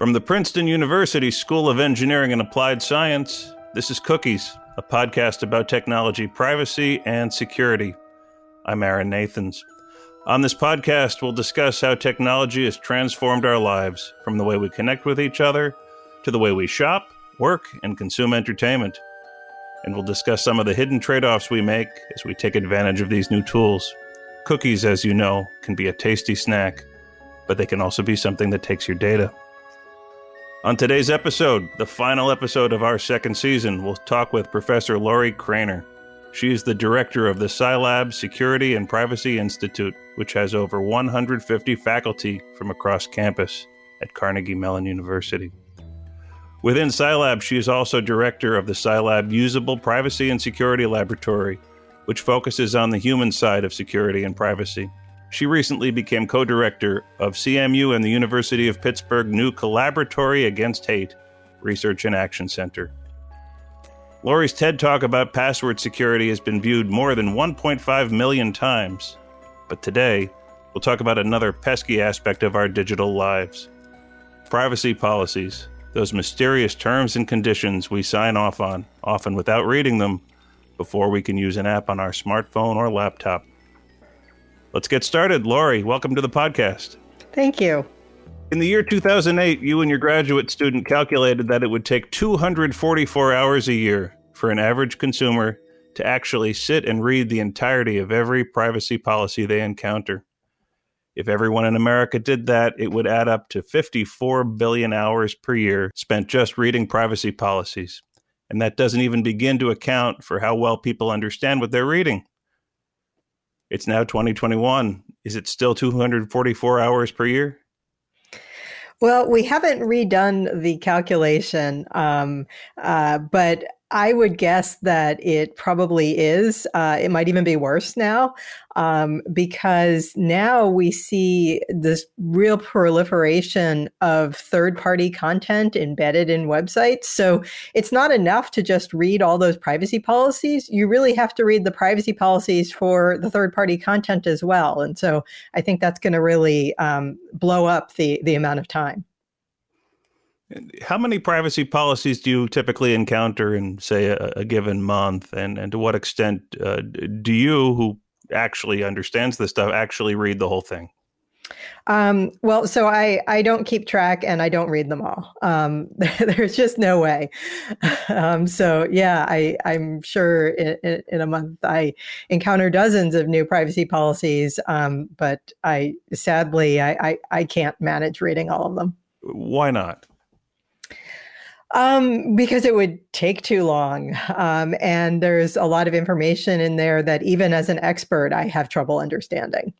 From the Princeton University School of Engineering and Applied Science, this is Cookies, a podcast about technology, privacy, and security. I'm Aaron Nathans. On this podcast, we'll discuss how technology has transformed our lives, from the way we connect with each other to the way we shop, work, and consume entertainment. And we'll discuss some of the hidden trade offs we make as we take advantage of these new tools. Cookies, as you know, can be a tasty snack, but they can also be something that takes your data. On today's episode, the final episode of our second season, we'll talk with Professor Lorrie Cranor. She is the director of the CyLab Security and Privacy Institute, which has over 150 faculty from across campus at Carnegie Mellon University. Within CyLab, she is also director of the CyLab Usable Privacy and Security Laboratory, which focuses on the human side of security and privacy. She recently became co director of CMU and the University of Pittsburgh new Collaboratory Against Hate Research and Action Center. Lorrie's TED Talk about password security has been viewed more than 1.5 million times. But today, we'll talk about another pesky aspect of our digital lives privacy policies, those mysterious terms and conditions we sign off on, often without reading them, before we can use an app on our smartphone or laptop. Let's get started. Lorrie, welcome to the podcast. Thank you. In the year 2008, you and your graduate student calculated that it would take 244 hours a year for an average consumer to actually sit and read the entirety of every privacy policy they encounter. If everyone in America did that, it would add up to 54 billion hours per year spent just reading privacy policies. And that doesn't even begin to account for how well people understand what they're reading. It's now 2021. Is it still 244 hours per year? Well, we haven't redone the calculation, um, uh, but I would guess that it probably is. Uh, it might even be worse now um, because now we see this real proliferation of third party content embedded in websites. So it's not enough to just read all those privacy policies. You really have to read the privacy policies for the third party content as well. And so I think that's going to really um, blow up the, the amount of time. How many privacy policies do you typically encounter in, say, a, a given month, and and to what extent uh, do you, who actually understands this stuff, actually read the whole thing? Um, well, so I, I don't keep track and I don't read them all. Um, there's just no way. Um, so yeah, I, I'm sure in, in, a month I encounter dozens of new privacy policies. Um, but I sadly, I, I, I can't manage reading all of them. Why not? Um, because it would take too long. Um, and there's a lot of information in there that even as an expert, I have trouble understanding.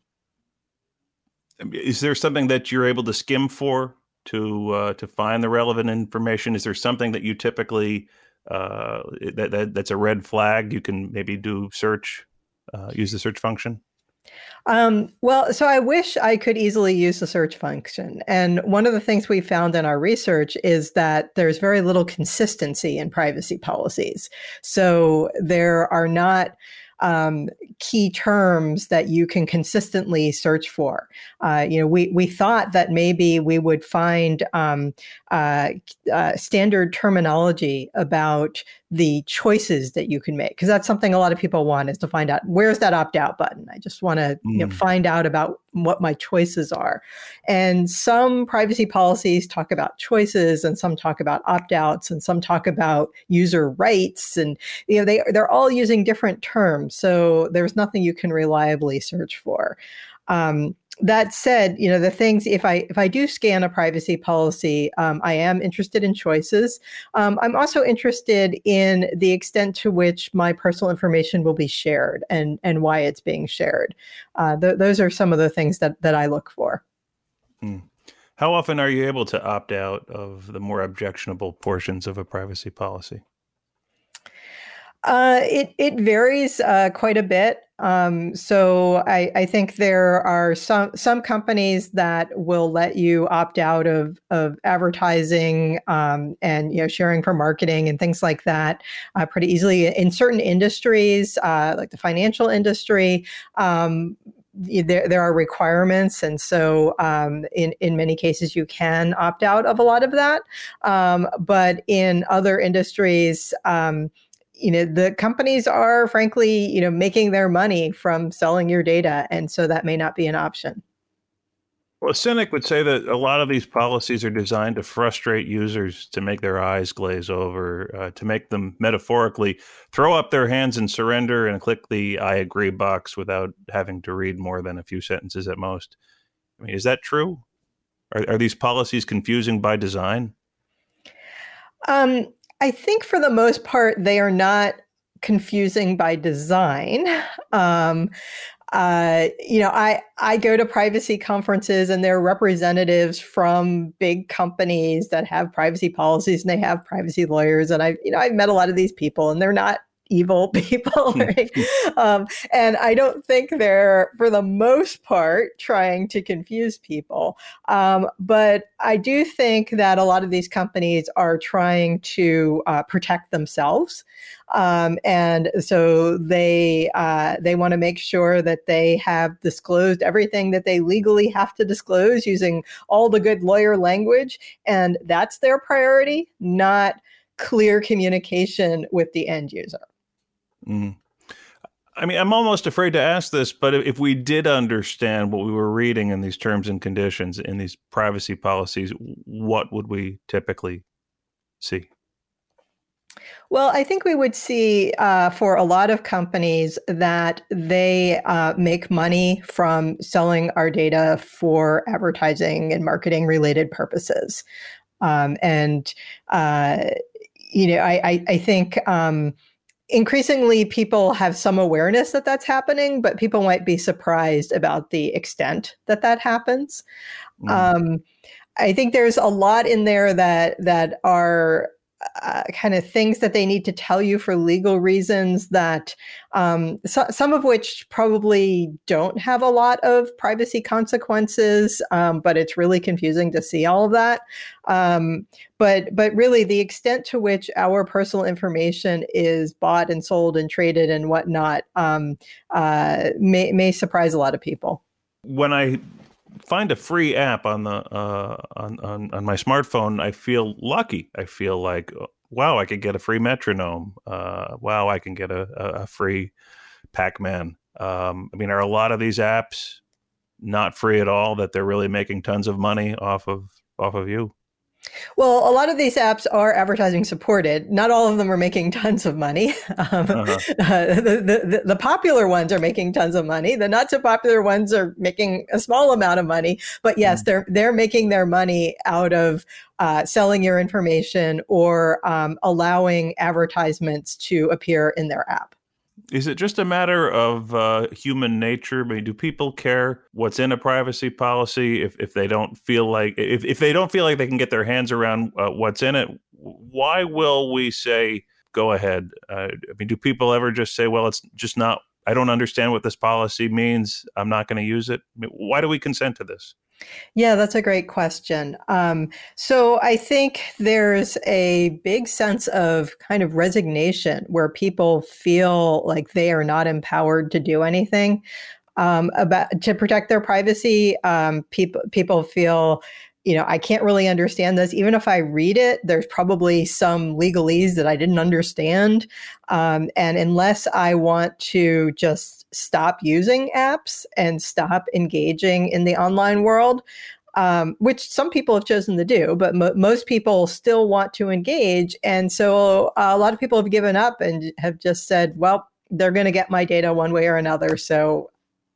Is there something that you're able to skim for to uh, to find the relevant information? Is there something that you typically uh, that, that that's a red flag? You can maybe do search, uh, use the search function. Um, well, so I wish I could easily use the search function. And one of the things we found in our research is that there's very little consistency in privacy policies. So there are not um, key terms that you can consistently search for. Uh, you know, we we thought that maybe we would find um, uh, uh, standard terminology about the choices that you can make because that's something a lot of people want is to find out where's that opt out button. I just want to mm. you know, mm. find out about what my choices are. And some privacy policies talk about choices and some talk about opt outs and some talk about user rights and you know they they're all using different terms. So there's nothing you can reliably search for. Um, that said, you know the things if I if I do scan a privacy policy, um, I am interested in choices. Um, I'm also interested in the extent to which my personal information will be shared and and why it's being shared. Uh, th- those are some of the things that that I look for. Hmm. How often are you able to opt out of the more objectionable portions of a privacy policy? Uh, it it varies uh, quite a bit. Um, so I, I, think there are some some companies that will let you opt out of of advertising um, and you know sharing for marketing and things like that uh, pretty easily in certain industries, uh, like the financial industry. Um, there, there are requirements, and so um, in in many cases you can opt out of a lot of that. Um, but in other industries, um, you know the companies are frankly you know making their money from selling your data, and so that may not be an option. Well, a cynic would say that a lot of these policies are designed to frustrate users, to make their eyes glaze over, uh, to make them metaphorically throw up their hands and surrender and click the I agree box without having to read more than a few sentences at most. I mean, is that true? Are, are these policies confusing by design? Um, I think for the most part, they are not confusing by design. Um, uh, you know, I I go to privacy conferences and there are representatives from big companies that have privacy policies and they have privacy lawyers and I you know I've met a lot of these people and they're not evil people hmm. right? um, and i don't think they're for the most part trying to confuse people um, but i do think that a lot of these companies are trying to uh, protect themselves um, and so they uh, they want to make sure that they have disclosed everything that they legally have to disclose using all the good lawyer language and that's their priority not clear communication with the end user Mm. I mean, I'm almost afraid to ask this, but if we did understand what we were reading in these terms and conditions, in these privacy policies, what would we typically see? Well, I think we would see uh, for a lot of companies that they uh, make money from selling our data for advertising and marketing related purposes. Um, and, uh, you know, I, I, I think. Um, increasingly people have some awareness that that's happening but people might be surprised about the extent that that happens mm. um, i think there's a lot in there that that are uh, kind of things that they need to tell you for legal reasons that um, so, some of which probably don't have a lot of privacy consequences um, but it's really confusing to see all of that. Um, but but really the extent to which our personal information is bought and sold and traded and whatnot um, uh, may, may surprise a lot of people. When i find a free app on the uh, on, on, on my smartphone, I feel lucky. I feel like uh, wow, I could get a free metronome. Uh, wow, I can get a, a free Pac Man. Um, I mean, are a lot of these apps not free at all? That they're really making tons of money off of off of you? Well, a lot of these apps are advertising supported. Not all of them are making tons of money. Um, uh-huh. uh, the, the, the, popular ones are making tons of money. The not so popular ones are making a small amount of money. But yes, mm. they're they're making their money out of uh, selling your information or um, allowing advertisements to appear in their app. Is it just a matter of uh, human nature? I mean, do people care what's in a privacy policy if, if they don't feel like if, if they don't feel like they can get their hands around uh, what's in it? Why will we say go ahead? Uh, I mean, do people ever just say, well, it's just not? I don't understand what this policy means. I'm not going to use it. I mean, why do we consent to this? Yeah, that's a great question. Um, so I think there's a big sense of kind of resignation where people feel like they are not empowered to do anything um, about to protect their privacy. Um, people people feel you know, I can't really understand this. Even if I read it, there's probably some legalese that I didn't understand. Um, and unless I want to just stop using apps and stop engaging in the online world, um, which some people have chosen to do, but mo- most people still want to engage. And so a lot of people have given up and have just said, well, they're going to get my data one way or another. So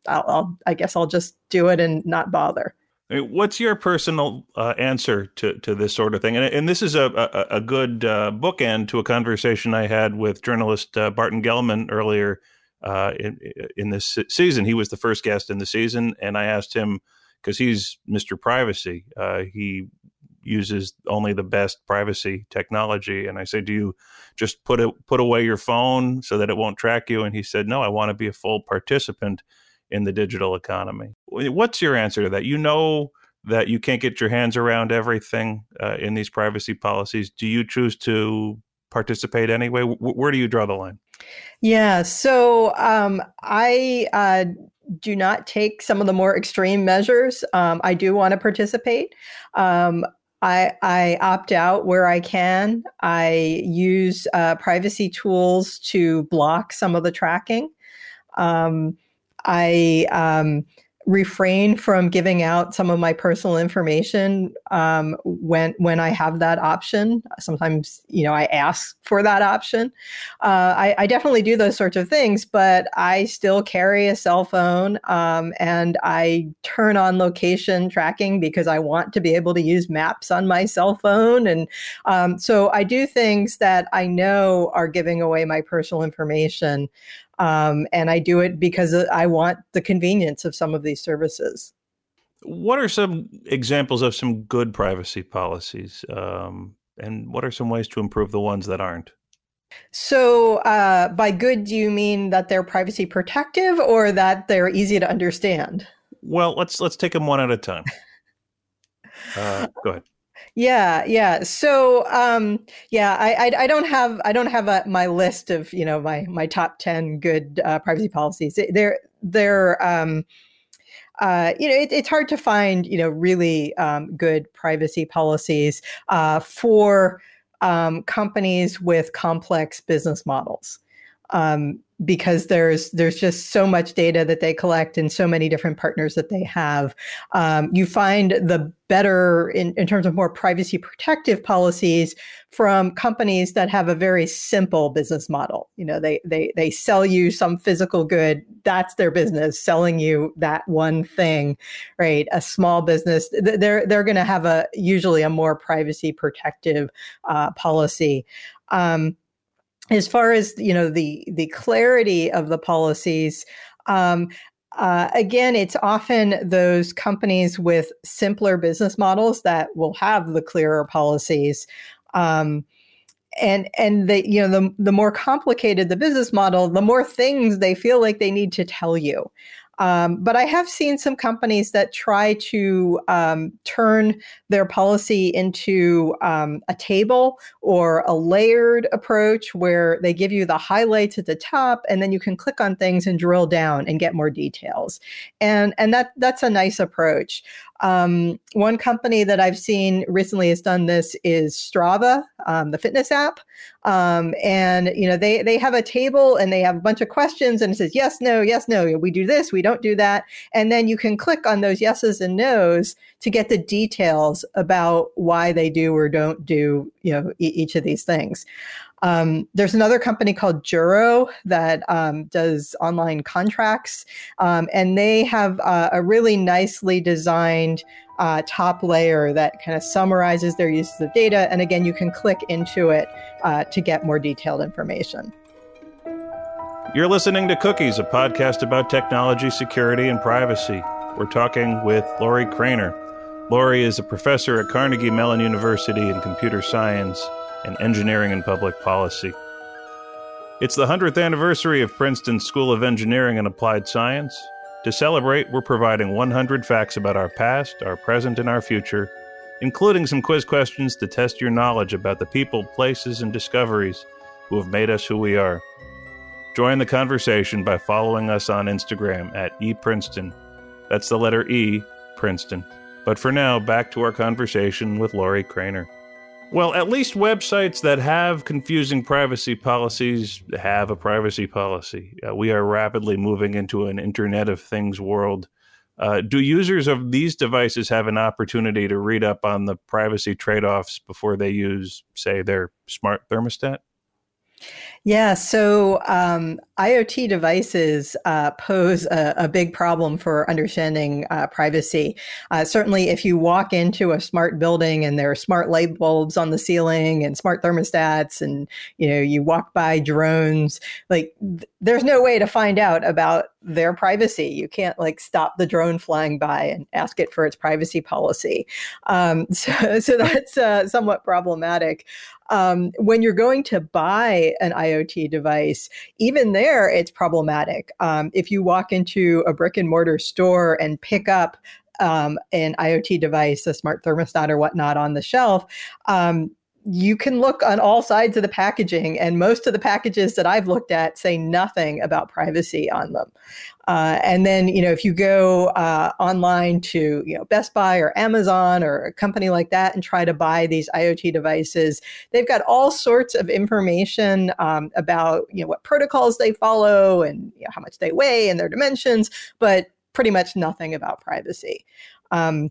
I'll, I'll, I guess I'll just do it and not bother. What's your personal uh, answer to, to this sort of thing? And, and this is a, a, a good uh, bookend to a conversation I had with journalist uh, Barton Gellman earlier uh, in, in this season. He was the first guest in the season, and I asked him because he's Mr. Privacy. Uh, he uses only the best privacy technology. And I say, do you just put it put away your phone so that it won't track you? And he said, no, I want to be a full participant in the digital economy. What's your answer to that? You know that you can't get your hands around everything uh, in these privacy policies. Do you choose to participate anyway? W- where do you draw the line? Yeah, so um, I uh, do not take some of the more extreme measures. Um, I do want to participate. Um, I, I, opt out where I can. I use uh, privacy tools to block some of the tracking. Um, I um, refrain from giving out some of my personal information um, when when I have that option. Sometimes, you know, I ask for that option. Uh, I, I, definitely do those sorts of things, but I still carry a cell phone um, and I turn on location tracking because I want to be able to use maps on my cell phone, and um, so I do things that I know are giving away my personal information. Um, and I do it because I want the convenience of some of these services. What are some examples of some good privacy policies? Um, and what are some ways to improve the ones that aren't? So, uh, by good, do you mean that they're privacy protective or that they're easy to understand? Well, let's let's take them one at a time. Uh, go ahead. Yeah, yeah. So, um, yeah, I, I, I, don't have I don't have a, my list of you know my my top ten good uh, privacy policies. They're they're um, uh, you know it, it's hard to find you know really um, good privacy policies uh, for um, companies with complex business models. Um, because there's there's just so much data that they collect and so many different partners that they have. Um, you find the better in, in terms of more privacy protective policies from companies that have a very simple business model. You know, they they they sell you some physical good. That's their business, selling you that one thing, right? A small business, they're they're going to have a usually a more privacy protective uh, policy. Um, as far as you know the the clarity of the policies um, uh, again it's often those companies with simpler business models that will have the clearer policies um, and and the you know the, the more complicated the business model the more things they feel like they need to tell you um, but I have seen some companies that try to um, turn their policy into um, a table or a layered approach where they give you the highlights at the top and then you can click on things and drill down and get more details. And, and that, that's a nice approach. Um, one company that I've seen recently has done this is Strava, um, the fitness app, um, and you know they they have a table and they have a bunch of questions and it says yes, no, yes, no. We do this, we don't do that, and then you can click on those yeses and nos to get the details about why they do or don't do you know e- each of these things. Um, there's another company called Juro that um, does online contracts, um, and they have uh, a really nicely designed uh, top layer that kind of summarizes their uses of data. And again, you can click into it uh, to get more detailed information. You're listening to Cookies, a podcast about technology, security, and privacy. We're talking with Lorrie Cranor. Lorrie is a professor at Carnegie Mellon University in computer science and engineering and public policy. It's the 100th anniversary of Princeton School of Engineering and Applied Science. To celebrate, we're providing 100 facts about our past, our present, and our future, including some quiz questions to test your knowledge about the people, places, and discoveries who have made us who we are. Join the conversation by following us on Instagram at ePrinceton. That's the letter E, Princeton. But for now, back to our conversation with Lorrie Cranor. Well, at least websites that have confusing privacy policies have a privacy policy. Uh, we are rapidly moving into an Internet of Things world. Uh, do users of these devices have an opportunity to read up on the privacy trade offs before they use, say, their smart thermostat? Yeah, so um, IoT devices uh, pose a, a, big problem for understanding uh, privacy. Uh, certainly, if you walk into a smart building and there are smart light bulbs on the ceiling and smart thermostats, and you know you walk by drones, like th- there's no way to find out about their privacy. You can't like stop the drone flying by and ask it for its privacy policy. Um, so, so that's uh, somewhat problematic um, when you're going to buy an IoT device, even there, it's problematic. Um, if you walk into a brick and mortar store and pick up um, an IoT device, a smart thermostat or whatnot on the shelf, um, you can look on all sides of the packaging, and most of the packages that I've looked at say nothing about privacy on them. Uh, and then, you know, if you go uh, online to, you know, Best Buy or Amazon or a company like that and try to buy these IoT devices, they've got all sorts of information um, about, you know, what protocols they follow and you know, how much they weigh and their dimensions, but pretty much nothing about privacy. Um,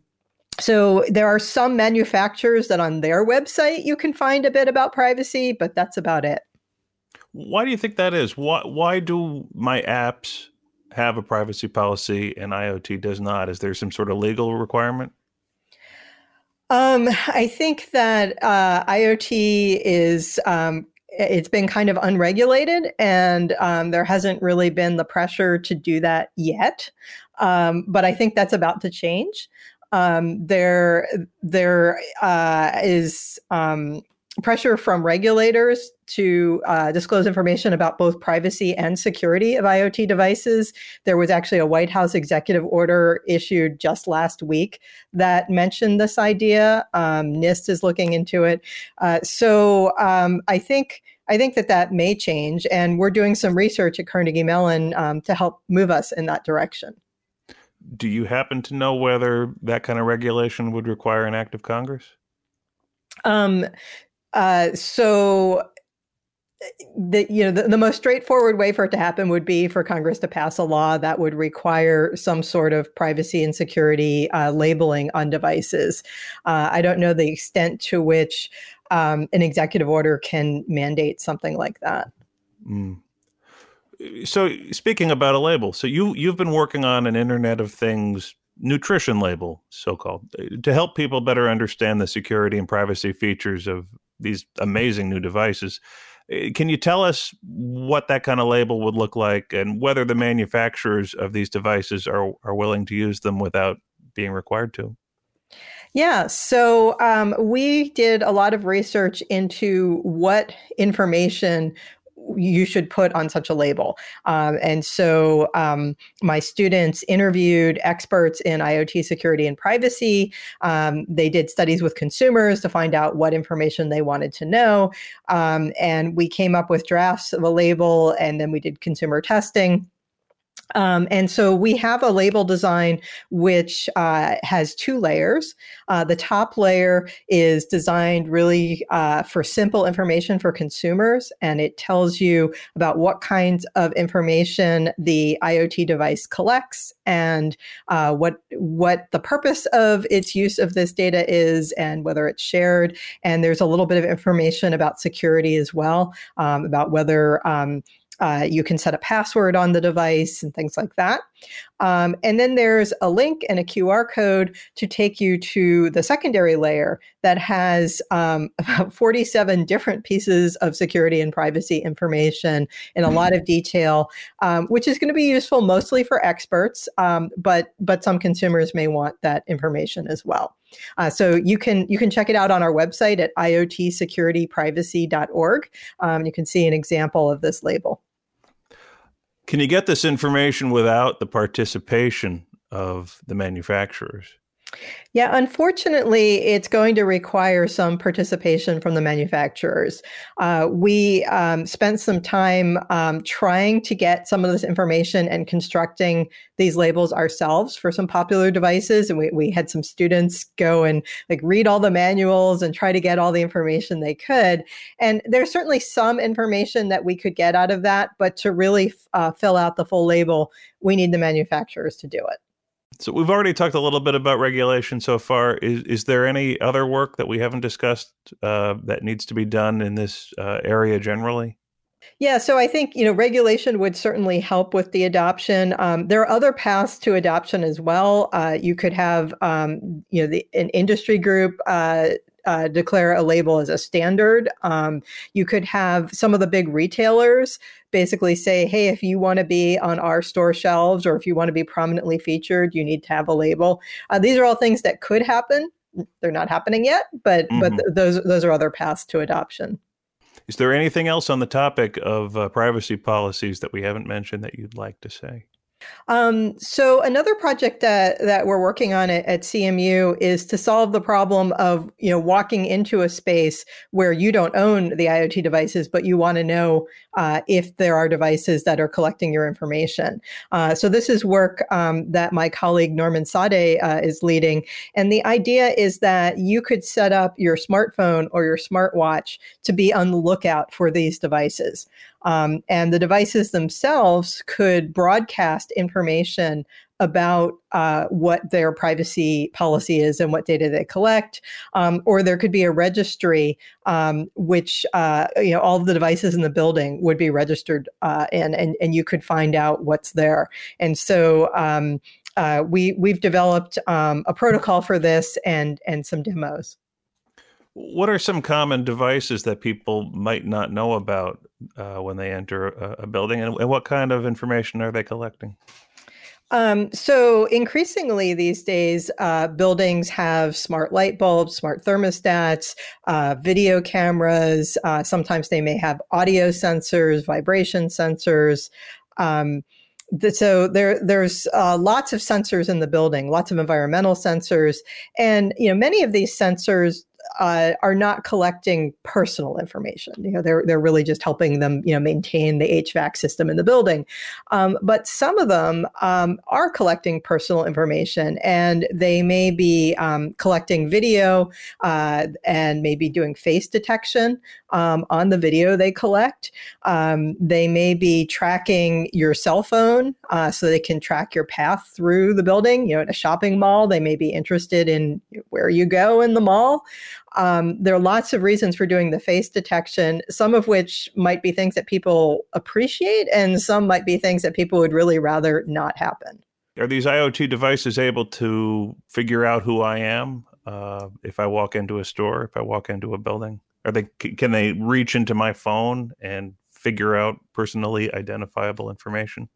so there are some manufacturers that on their website you can find a bit about privacy, but that's about it. Why do you think that is? Why why do my apps have a privacy policy and IoT does not? Is there some sort of legal requirement? Um, I think that uh, IoT is um, it's been kind of unregulated, and um, there hasn't really been the pressure to do that yet. Um, but I think that's about to change um, there there uh, is um, pressure from regulators to uh, disclose information about both privacy and security of IoT devices. There was actually a White House executive order issued just last week that mentioned this idea. Um, NIST is looking into it. Uh, so um, I think. I think that that may change, and we're doing some research at Carnegie Mellon um, to help move us in that direction do you happen to know whether that kind of regulation would require an act of Congress? Um, uh, so the you know the, the, most straightforward way for it to happen would be for Congress to pass a law that would require some sort of privacy and security uh, labeling on devices. Uh, I don't know the extent to which um, an executive order can mandate something like that. Mm so speaking about a label, so you you've been working on an Internet of Things nutrition label, so called, to help people better understand the security and privacy features of these amazing new devices. Eh, can you tell us what that kind of label would look like and whether the manufacturers of these devices are, are willing to use them without being required to? Yeah, so um, we did a lot of research into what information you should put on such a label. Um, and so um, my students interviewed experts in IoT security and privacy. Um, they did studies with consumers to find out what information they wanted to know. Um, and we came up with drafts of a label, and then we did consumer testing. Um, and so we have a label design which uh, has two layers. Uh, the top layer is designed really uh, for simple information for consumers, and it tells you about what kinds of information the IoT device collects and uh, what what the purpose of its use of this data is, and whether it's shared. And there's a little bit of information about security as well, um, about whether um, uh, you can set a password on the device and things like that. Um, and then there's a link and a QR code to take you to the secondary layer that has um, about 47 different pieces of security and privacy information in a lot of detail, um, which is going to be useful mostly for experts, um, but but some consumers may want that information as well. Uh, so you can you can check it out on our website at iotsecurityprivacy.org. Um, you can see an example of this label. Can you get this information without the participation of the manufacturers? Yeah, unfortunately, it's going to require some participation from the manufacturers. Uh, we um, spent some time um, trying to get some of this information and constructing these labels ourselves for some popular devices, and we, we had some students go and like read all the manuals and try to get all the information they could. And there's certainly some information that we could get out of that, but to really uh, fill out the full label, we need the manufacturers to do it. So we've already talked a little bit about regulation so far. Is is there any other work that we haven't discussed uh, that needs to be done in this uh, area generally? Yeah, so I think you know regulation would certainly help with the adoption. Um, there are other paths to adoption as well. Uh, you could have um, you know the, an industry group uh, uh, declare a label as a standard. Um, you could have some of the big retailers basically say, hey, if you want to be on our store shelves or if you want to be prominently featured, you need to have a label. Uh, these are all things that could happen. They're not happening yet, but mm-hmm. but th- those those are other paths to adoption. Is there anything else on the topic of uh, privacy policies that we haven't mentioned that you'd like to say? Um, so another project that that we're working on at, at, CMU is to solve the problem of you know walking into a space where you don't own the IoT devices, but you want to know uh, if there are devices that are collecting your information. Uh, so this is work um, that my colleague Norman Sadeh uh, is leading, and the idea is that you could set up your smartphone or your smartwatch to be on the lookout for these devices. Um, and the devices themselves could broadcast information about uh, what their privacy policy is and what data they collect. Um, or there could be a registry, um, which uh, you know all the devices in the building would be registered uh, in, and and you could find out what's there. And so. Um, uh, we we've developed um, a protocol for this and and some demos. What are some common devices that people might not know about uh, when they enter a, a building, and, and, what kind of information are they collecting? Um, so increasingly these days, uh, buildings have smart light bulbs, smart thermostats, uh, video cameras. Uh, sometimes they may have audio sensors, vibration sensors. Um, so there there's uh, lots of sensors in the building lots of environmental sensors and you know many of these sensors uh, are not collecting personal information. You know, they're they're really just helping them, you know, maintain the HVAC system in the building. Um, but some of them um, are collecting personal information, and they may be um, collecting video uh, and maybe doing face detection um, on the video they collect. Um, they may be tracking your cell phone, uh, so they can track your path through the building. You know, at a shopping mall, they may be interested in where you go in the mall. Um, there are lots of reasons for doing the face detection, some of which might be things that people appreciate, and some might be things that people would really rather not happen. Are these IoT devices able to figure out who I am uh, if I walk into a store, if I walk into a building? Are they can they reach into my phone and figure out personally identifiable information?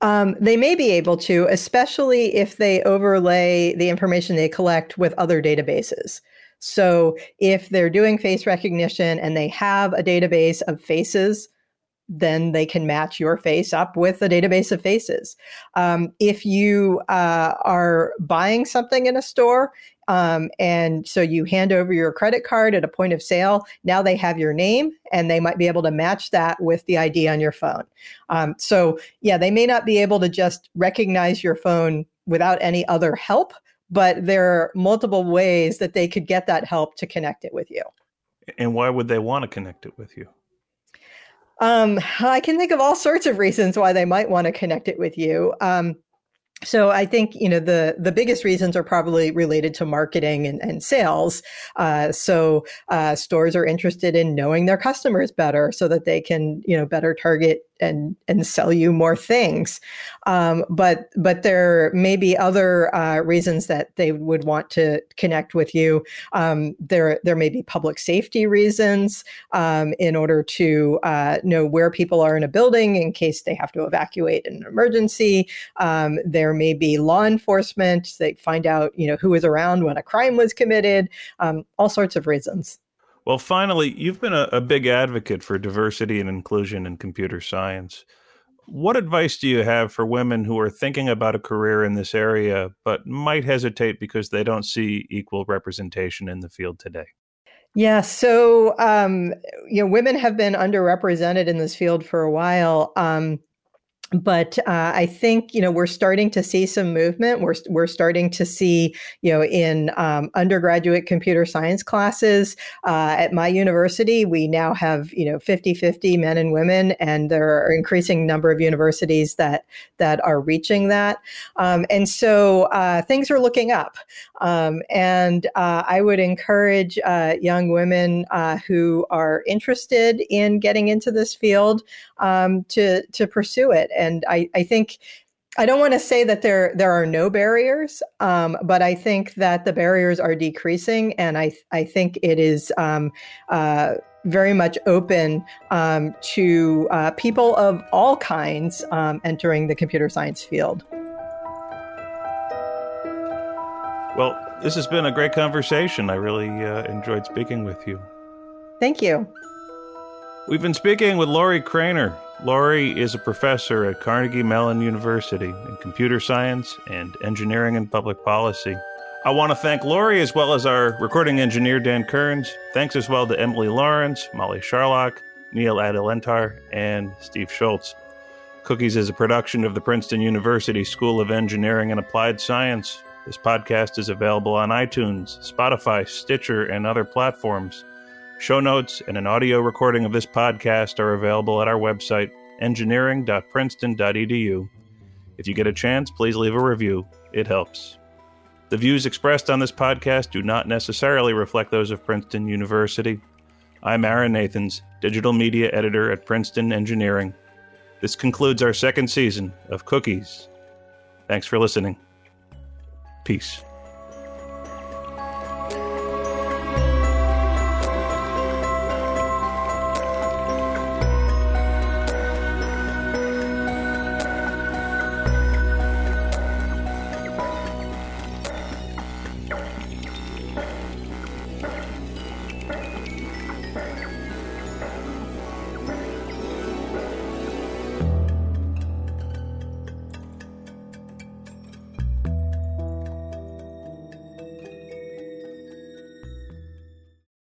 Um, they may be able to, especially if they overlay the information they collect with other databases. So if they're doing face recognition and they have a database of faces, then they can match your face up with a database of faces. Um, if you uh, are buying something in a store, um, and so you hand over your credit card at a point of sale, now they have your name and they might be able to match that with the ID on your phone. Um, so, yeah, they may not be able to just recognize your phone without any other help, but there are multiple ways that they could get that help to connect it with you. And why would they want to connect it with you? Um, I can think of all sorts of reasons why they might want to connect it with you. Um, so I think you know the the biggest reasons are probably related to marketing and, and sales. Uh, so uh, stores are interested in knowing their customers better, so that they can you know better target and and sell you more things. Um, but but there may be other uh, reasons that they would want to connect with you. Um, there there may be public safety reasons um, in order to uh, know where people are in a building in case they have to evacuate in an emergency. Um, there may be law enforcement. They find out you know who was around when a crime was committed. Um, all sorts of reasons. Well, finally, you've been a, a, big advocate for diversity and inclusion in computer science. What advice do you have for women who are thinking about a career in this area but might hesitate because they don't see equal representation in the field today? Yeah, so um, you know, women have been underrepresented in this field for a while. Um, but uh, I think you know we're starting to see some movement. We're we're starting to see you know in um, undergraduate computer science classes uh, at my university, we now have you know 50-50 men and women, and there are increasing number of universities that that are reaching that. Um, and so uh, things are looking up. Um, and uh, I would encourage uh, young women uh, who are interested in getting into this field um, to to pursue it. And I, I think I don't want to say that there there are no barriers, um, but I think that the barriers are decreasing, and I I think it is um, uh, very much open um, to uh, people of all kinds um, entering the computer science field. Well, this has been a great conversation. I really uh, enjoyed speaking with you. Thank you. We've been speaking with Lorrie Cranor. Lorrie is a professor at Carnegie Mellon University in computer science and engineering and public policy. I want to thank Lorrie as well as our recording engineer, Dan Kearns. Thanks as well to Emily Lawrence, Molly Sharlach, Neil Adelantar, and Steve Schultz. Cookies is a production of the Princeton University School of Engineering and Applied Science. This podcast is available on iTunes, Spotify, Stitcher, and other platforms. Show notes and an audio recording of this podcast are available at our website, engineering.princeton.edu. If you get a chance, please leave a review. It helps. The views expressed on this podcast do not necessarily reflect those of Princeton University. I'm Aaron Nathans, digital media editor at Princeton Engineering. This concludes our second season of Cookies. Thanks for listening. Peace.